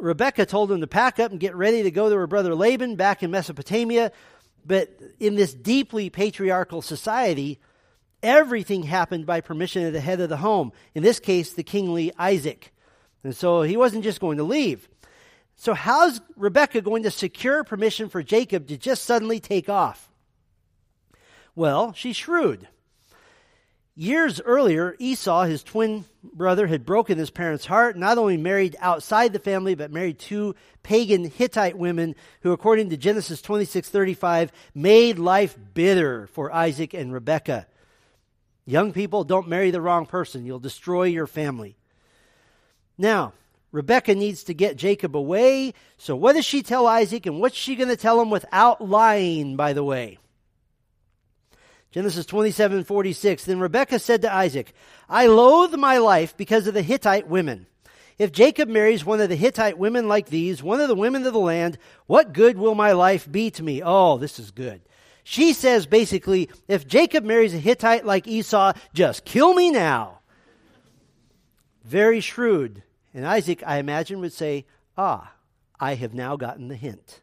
Rebekah told him to pack up and get ready to go to her brother Laban back in Mesopotamia. But in this deeply patriarchal society, everything happened by permission of the head of the home. In this case, the kingly Isaac. And so he wasn't just going to leave. So, how's Rebecca going to secure permission for Jacob to just suddenly take off? Well, she's shrewd. Years earlier, Esau, his twin brother, had broken his parents' heart, not only married outside the family, but married two pagan Hittite women who, according to Genesis 26:35, made life bitter for Isaac and Rebekah. Young people, don't marry the wrong person. You'll destroy your family. Now, Rebekah needs to get Jacob away. So what does she tell Isaac and what's she going to tell him without lying, by the way? Genesis 27 46. Then Rebekah said to Isaac, I loathe my life because of the Hittite women. If Jacob marries one of the Hittite women like these, one of the women of the land, what good will my life be to me? Oh, this is good. She says basically, if Jacob marries a Hittite like Esau, just kill me now. Very shrewd. And Isaac, I imagine, would say, Ah, I have now gotten the hint.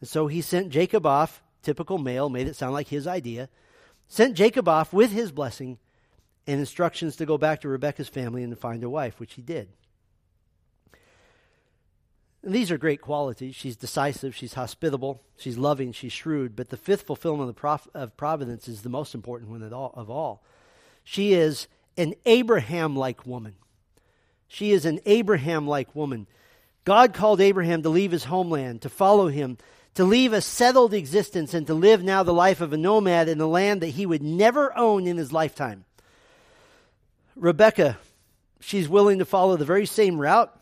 And so he sent Jacob off, typical male, made it sound like his idea sent Jacob off with his blessing and instructions to go back to Rebekah's family and to find a wife, which he did. And these are great qualities. She's decisive, she's hospitable, she's loving, she's shrewd. But the fifth fulfillment of, prof- of providence is the most important one of all, of all. She is an Abraham like woman. She is an Abraham like woman. God called Abraham to leave his homeland, to follow him, to leave a settled existence and to live now the life of a nomad in a land that he would never own in his lifetime. Rebecca, she's willing to follow the very same route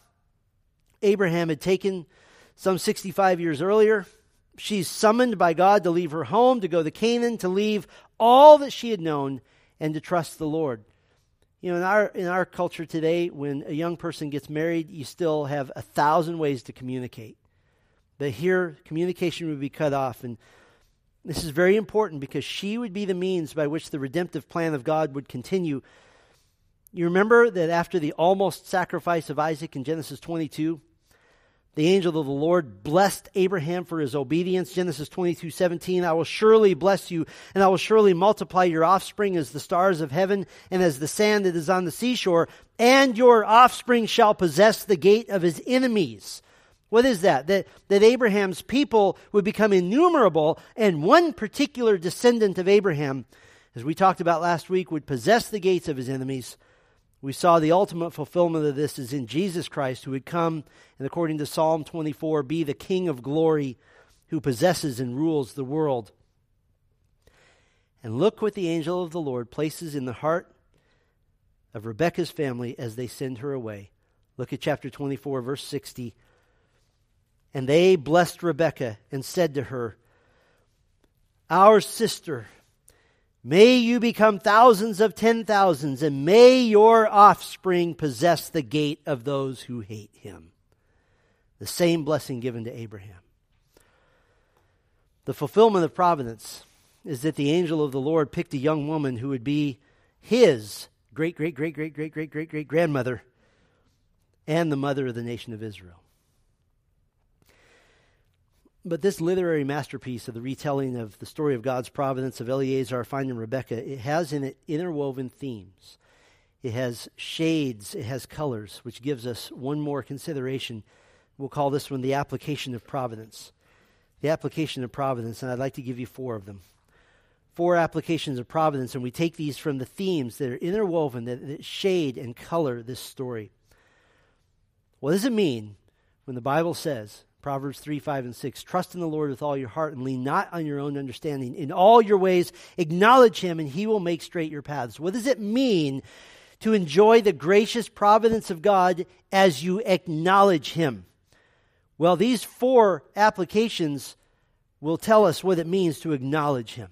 Abraham had taken some 65 years earlier. She's summoned by God to leave her home, to go to Canaan, to leave all that she had known, and to trust the Lord. You know, in our in our culture today, when a young person gets married, you still have a thousand ways to communicate that here communication would be cut off. And this is very important because she would be the means by which the redemptive plan of God would continue. You remember that after the almost sacrifice of Isaac in Genesis 22, the angel of the Lord blessed Abraham for his obedience. Genesis 22 17, I will surely bless you, and I will surely multiply your offspring as the stars of heaven and as the sand that is on the seashore, and your offspring shall possess the gate of his enemies. What is that? That, that Abraham's people would become innumerable, and one particular descendant of Abraham, as we talked about last week, would possess the gates of his enemies. We saw the ultimate fulfillment of this is in Jesus Christ, who would come and, according to Psalm 24, be the King of glory who possesses and rules the world. And look what the angel of the Lord places in the heart of Rebekah's family as they send her away. Look at chapter 24, verse 60. And they blessed Rebekah and said to her, Our sister, may you become thousands of ten thousands, and may your offspring possess the gate of those who hate him. The same blessing given to Abraham. The fulfillment of providence is that the angel of the Lord picked a young woman who would be his great, great, great, great, great, great, great, great grandmother and the mother of the nation of Israel. But this literary masterpiece of the retelling of the story of God's providence of Eleazar finding Rebecca, it has in it interwoven themes. It has shades, it has colors, which gives us one more consideration. We'll call this one the application of providence. The application of providence, and I'd like to give you four of them. Four applications of providence, and we take these from the themes that are interwoven, that, that shade and color this story. What does it mean when the Bible says Proverbs 3, 5, and 6. Trust in the Lord with all your heart and lean not on your own understanding. In all your ways, acknowledge him, and he will make straight your paths. What does it mean to enjoy the gracious providence of God as you acknowledge him? Well, these four applications will tell us what it means to acknowledge him.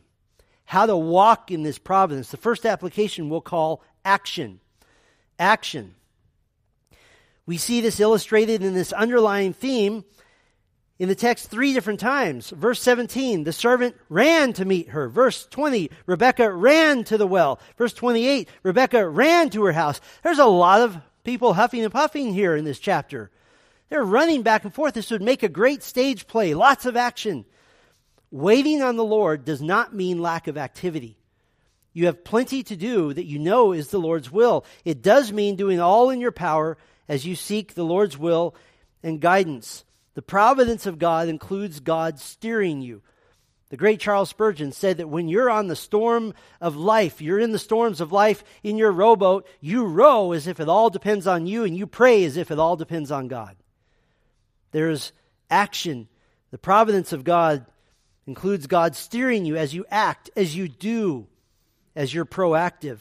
How to walk in this providence. The first application we'll call action. Action. We see this illustrated in this underlying theme in the text three different times. Verse 17, the servant ran to meet her. Verse 20, Rebecca ran to the well. Verse 28, Rebecca ran to her house. There's a lot of people huffing and puffing here in this chapter. They're running back and forth. This would make a great stage play, lots of action. Waiting on the Lord does not mean lack of activity. You have plenty to do that you know is the Lord's will. It does mean doing all in your power as you seek the Lord's will and guidance. The providence of God includes God steering you. The great Charles Spurgeon said that when you're on the storm of life, you're in the storms of life in your rowboat, you row as if it all depends on you, and you pray as if it all depends on God. There's action. The providence of God includes God steering you as you act, as you do, as you're proactive.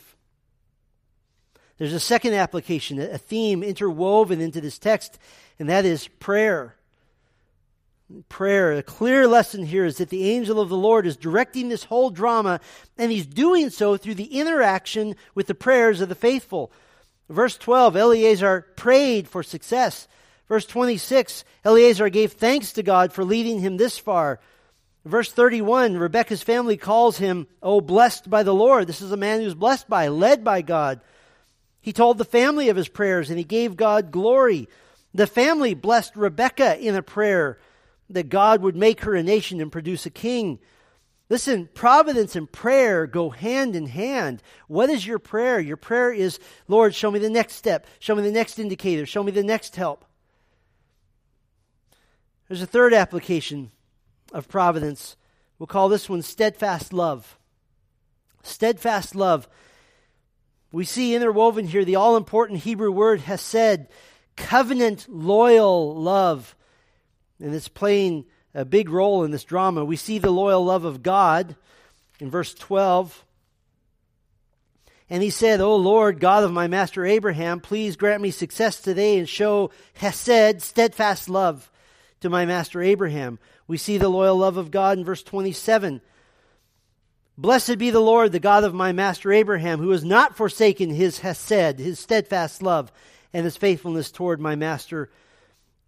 There's a second application, a theme interwoven into this text, and that is prayer prayer. A clear lesson here is that the angel of the Lord is directing this whole drama, and he's doing so through the interaction with the prayers of the faithful. Verse 12, Eleazar prayed for success. Verse 26, Eleazar gave thanks to God for leading him this far. Verse 31, Rebekah's family calls him, Oh, blessed by the Lord. This is a man who's blessed by, led by God. He told the family of his prayers and he gave God glory. The family blessed Rebekah in a prayer that God would make her a nation and produce a king. Listen, providence and prayer go hand in hand. What is your prayer? Your prayer is, Lord, show me the next step, show me the next indicator, show me the next help. There's a third application of providence. We'll call this one steadfast love. Steadfast love. We see interwoven here the all important Hebrew word hesed, covenant loyal love and it's playing a big role in this drama. We see the loyal love of God in verse 12. And he said, O Lord, God of my master Abraham, please grant me success today and show Hesed, steadfast love, to my master Abraham. We see the loyal love of God in verse 27. Blessed be the Lord, the God of my master Abraham, who has not forsaken his Hesed, his steadfast love, and his faithfulness toward my master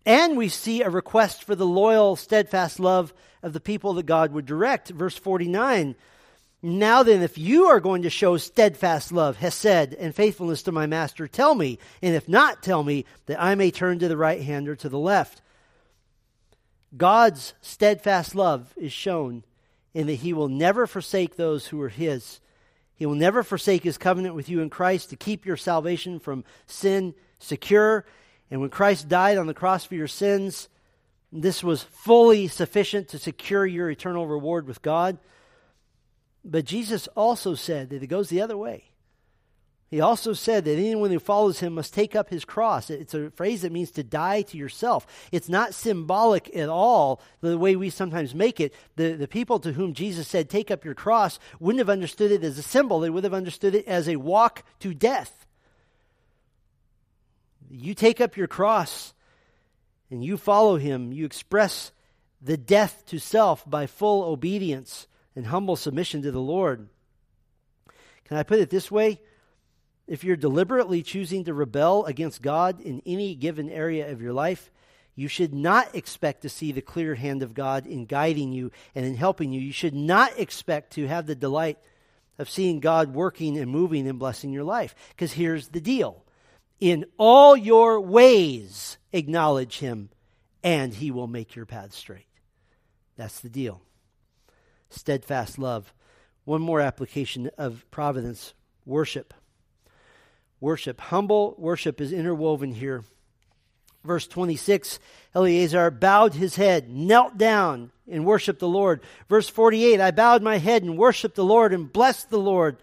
and we see a request for the loyal, steadfast love of the people that God would direct. Verse 49 Now then, if you are going to show steadfast love, Hesed, and faithfulness to my master, tell me, and if not, tell me, that I may turn to the right hand or to the left. God's steadfast love is shown in that he will never forsake those who are his. He will never forsake his covenant with you in Christ to keep your salvation from sin secure. And when Christ died on the cross for your sins, this was fully sufficient to secure your eternal reward with God. But Jesus also said that it goes the other way He also said that anyone who follows him must take up his cross. It's a phrase that means to die to yourself. It's not symbolic at all the way we sometimes make it. The, the people to whom Jesus said, Take up your cross, wouldn't have understood it as a symbol. They would have understood it as a walk to death. You take up your cross and you follow him. You express the death to self by full obedience and humble submission to the Lord. Can I put it this way? If you're deliberately choosing to rebel against God in any given area of your life, you should not expect to see the clear hand of God in guiding you and in helping you. You should not expect to have the delight of seeing God working and moving and blessing your life. Because here's the deal in all your ways, acknowledge Him, and He will make your path straight. That's the deal. Steadfast love. One more application of providence worship worship. Humble worship is interwoven here. Verse 26 Eleazar bowed his head, knelt down, and worshiped the Lord. Verse 48 I bowed my head and worshiped the Lord and blessed the Lord.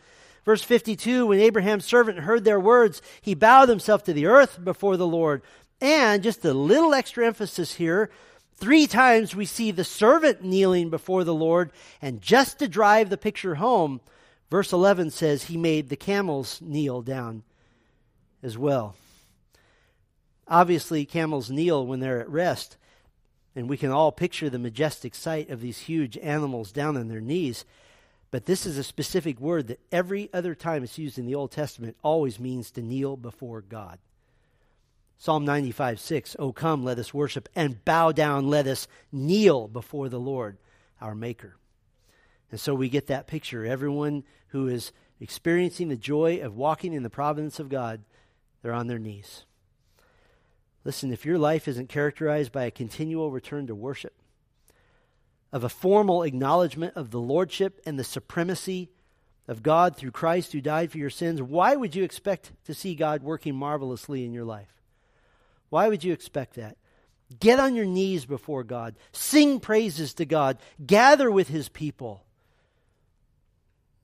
Verse 52 When Abraham's servant heard their words, he bowed himself to the earth before the Lord. And just a little extra emphasis here. Three times we see the servant kneeling before the Lord, and just to drive the picture home, verse 11 says he made the camels kneel down as well. Obviously, camels kneel when they're at rest, and we can all picture the majestic sight of these huge animals down on their knees. But this is a specific word that every other time it's used in the Old Testament always means to kneel before God. Psalm 95 6, Oh, come, let us worship, and bow down, let us kneel before the Lord, our Maker. And so we get that picture. Everyone who is experiencing the joy of walking in the providence of God they're on their knees. Listen, if your life isn't characterized by a continual return to worship, of a formal acknowledgement of the lordship and the supremacy of God through Christ who died for your sins, why would you expect to see God working marvelously in your life? Why would you expect that? Get on your knees before God, sing praises to God, gather with his people.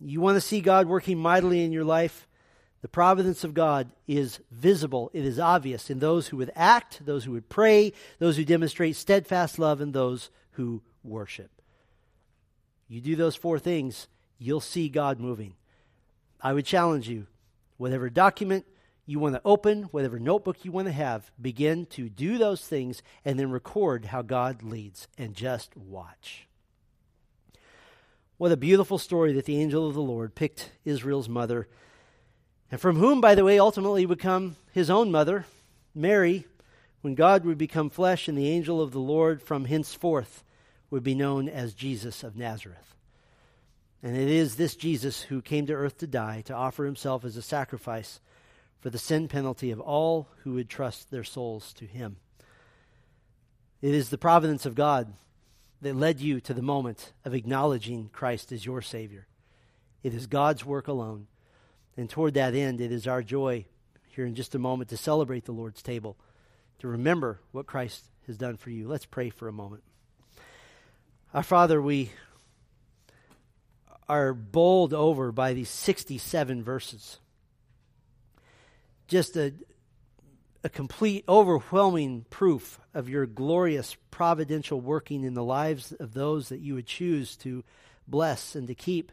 You want to see God working mightily in your life? The providence of God is visible, it is obvious in those who would act, those who would pray, those who demonstrate steadfast love, and those who worship. You do those four things, you'll see God moving. I would challenge you, whatever document you want to open, whatever notebook you want to have, begin to do those things and then record how God leads and just watch. What a beautiful story that the angel of the Lord picked Israel's mother and from whom, by the way, ultimately would come his own mother, Mary, when God would become flesh and the angel of the Lord from henceforth would be known as Jesus of Nazareth. And it is this Jesus who came to earth to die, to offer himself as a sacrifice for the sin penalty of all who would trust their souls to him. It is the providence of God that led you to the moment of acknowledging Christ as your Savior. It is God's work alone. And toward that end, it is our joy here in just a moment to celebrate the Lord's table, to remember what Christ has done for you. Let's pray for a moment. Our Father, we are bowled over by these 67 verses. Just a, a complete, overwhelming proof of your glorious providential working in the lives of those that you would choose to bless and to keep.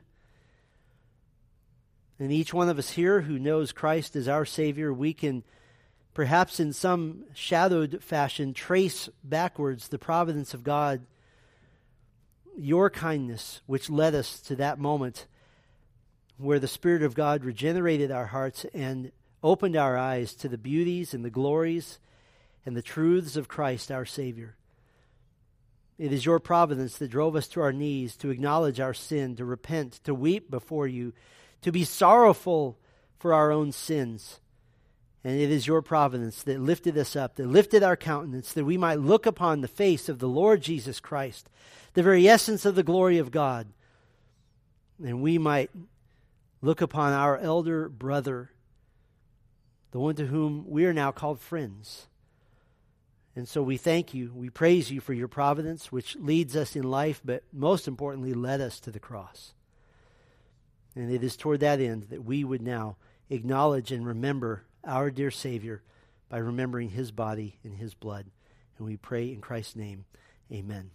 And each one of us here who knows Christ as our Savior, we can perhaps in some shadowed fashion trace backwards the providence of God, your kindness, which led us to that moment where the Spirit of God regenerated our hearts and opened our eyes to the beauties and the glories and the truths of Christ our Savior. It is your providence that drove us to our knees to acknowledge our sin, to repent, to weep before you to be sorrowful for our own sins. And it is your providence that lifted us up, that lifted our countenance, that we might look upon the face of the Lord Jesus Christ, the very essence of the glory of God, and we might look upon our elder brother, the one to whom we are now called friends. And so we thank you, we praise you for your providence, which leads us in life, but most importantly, led us to the cross. And it is toward that end that we would now acknowledge and remember our dear Savior by remembering his body and his blood. And we pray in Christ's name, amen.